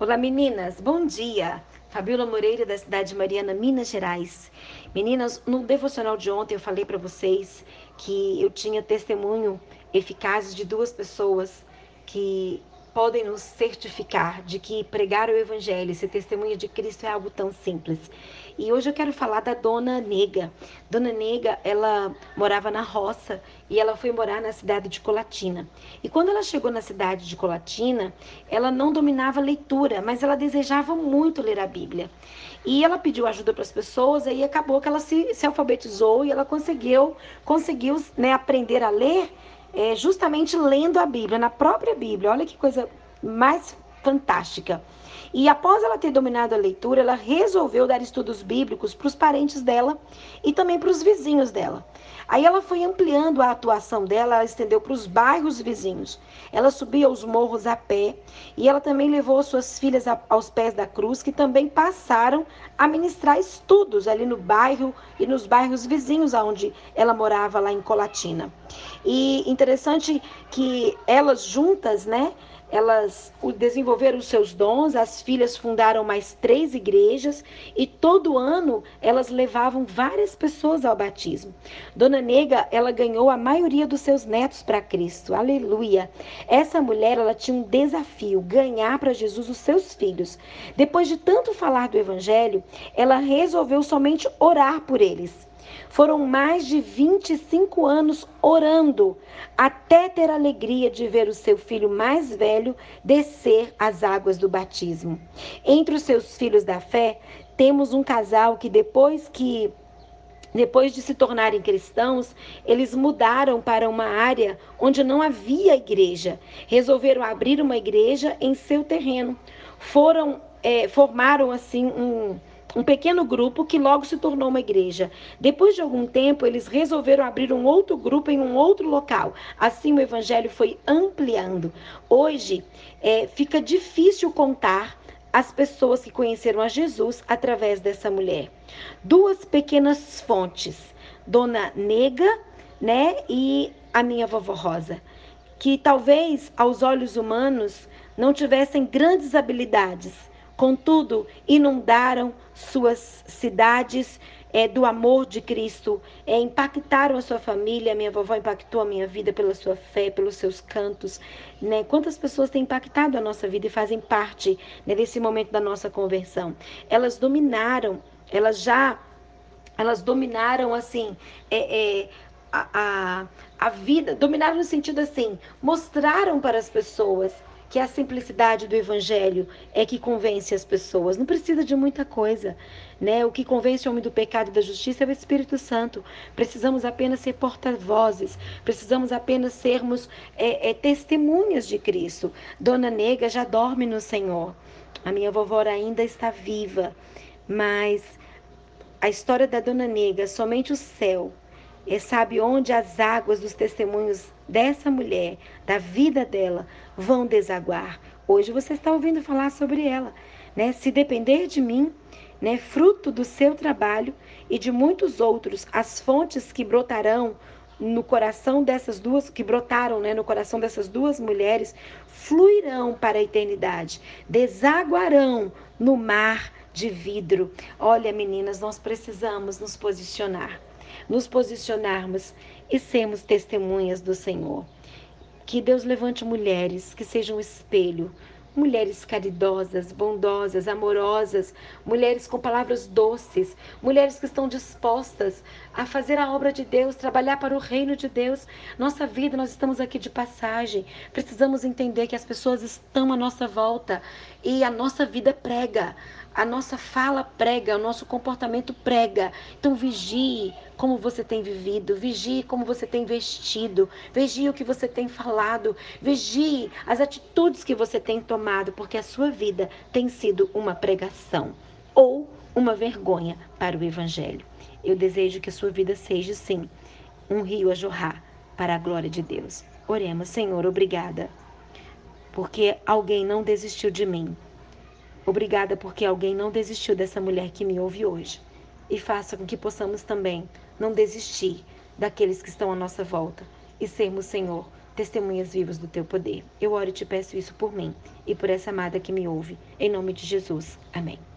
Olá meninas, bom dia. Fabiola Moreira da cidade de Mariana, Minas Gerais. Meninas, no devocional de ontem eu falei para vocês que eu tinha testemunho eficazes de duas pessoas que podem nos certificar de que pregar o evangelho, ser testemunha de Cristo é algo tão simples. E hoje eu quero falar da dona Nega. Dona Nega, ela morava na roça e ela foi morar na cidade de Colatina. E quando ela chegou na cidade de Colatina, ela não dominava a leitura, mas ela desejava muito ler a Bíblia. E ela pediu ajuda para as pessoas e acabou que ela se, se alfabetizou e ela conseguiu, conseguiu né, aprender a ler é, justamente lendo a Bíblia, na própria Bíblia. Olha que coisa mais fantástica. E após ela ter dominado a leitura, ela resolveu dar estudos bíblicos para os parentes dela e também para os vizinhos dela. Aí ela foi ampliando a atuação dela, ela estendeu para os bairros vizinhos. Ela subia os morros a pé e ela também levou suas filhas aos pés da cruz, que também passaram a ministrar estudos ali no bairro e nos bairros vizinhos aonde ela morava lá em Colatina. E interessante que elas juntas, né, elas desenvolveram seus dons, as filhas fundaram mais três igrejas e todo ano elas levavam várias pessoas ao batismo. Dona Nega, ela ganhou a maioria dos seus netos para Cristo. Aleluia. Essa mulher, ela tinha um desafio, ganhar para Jesus os seus filhos. Depois de tanto falar do evangelho, ela resolveu somente orar por eles. Foram mais de 25 anos orando até ter a alegria de ver o seu filho mais velho descer as águas do batismo. Entre os seus filhos da fé, temos um casal que depois que depois de se tornarem cristãos, eles mudaram para uma área onde não havia igreja. Resolveram abrir uma igreja em seu terreno. Foram é, formaram assim um, um pequeno grupo que logo se tornou uma igreja. Depois de algum tempo, eles resolveram abrir um outro grupo em um outro local. Assim, o evangelho foi ampliando. Hoje, é, fica difícil contar as pessoas que conheceram a Jesus através dessa mulher. Duas pequenas fontes, Dona Nega, né, e a minha vovó Rosa, que talvez aos olhos humanos não tivessem grandes habilidades, Contudo, inundaram suas cidades é, do amor de Cristo, é, impactaram a sua família. Minha vovó impactou a minha vida pela sua fé, pelos seus cantos. Né? Quantas pessoas têm impactado a nossa vida e fazem parte né, desse momento da nossa conversão? Elas dominaram, elas já, elas dominaram assim. É, é a, a, a vida, dominaram no sentido assim, mostraram para as pessoas que a simplicidade do evangelho é que convence as pessoas. Não precisa de muita coisa, né? O que convence o homem do pecado e da justiça é o Espírito Santo. Precisamos apenas ser porta-vozes, precisamos apenas sermos é, é, testemunhas de Cristo. Dona Nega já dorme no Senhor. A minha vovó ainda está viva, mas a história da Dona Nega, somente o céu e sabe onde as águas dos testemunhos dessa mulher, da vida dela, vão desaguar. Hoje você está ouvindo falar sobre ela, né? Se depender de mim, né, fruto do seu trabalho e de muitos outros, as fontes que brotarão no coração dessas duas, que brotaram né, no coração dessas duas mulheres, fluirão para a eternidade, desaguarão no mar de vidro. Olha, meninas, nós precisamos nos posicionar nos posicionarmos e sermos testemunhas do Senhor. Que Deus levante mulheres que sejam espelho, mulheres caridosas, bondosas, amorosas, mulheres com palavras doces, mulheres que estão dispostas a fazer a obra de Deus, trabalhar para o reino de Deus. Nossa vida, nós estamos aqui de passagem. Precisamos entender que as pessoas estão à nossa volta e a nossa vida prega. A nossa fala prega, o nosso comportamento prega. Então vigie como você tem vivido, vigie como você tem vestido, vigie o que você tem falado, vigie as atitudes que você tem tomado, porque a sua vida tem sido uma pregação ou uma vergonha para o evangelho. Eu desejo que a sua vida seja sim um rio a jorrar para a glória de Deus. Oremos, Senhor, obrigada. Porque alguém não desistiu de mim Obrigada porque alguém não desistiu dessa mulher que me ouve hoje. E faça com que possamos também não desistir daqueles que estão à nossa volta e sermos, Senhor, testemunhas vivas do teu poder. Eu oro e te peço isso por mim e por essa amada que me ouve. Em nome de Jesus. Amém.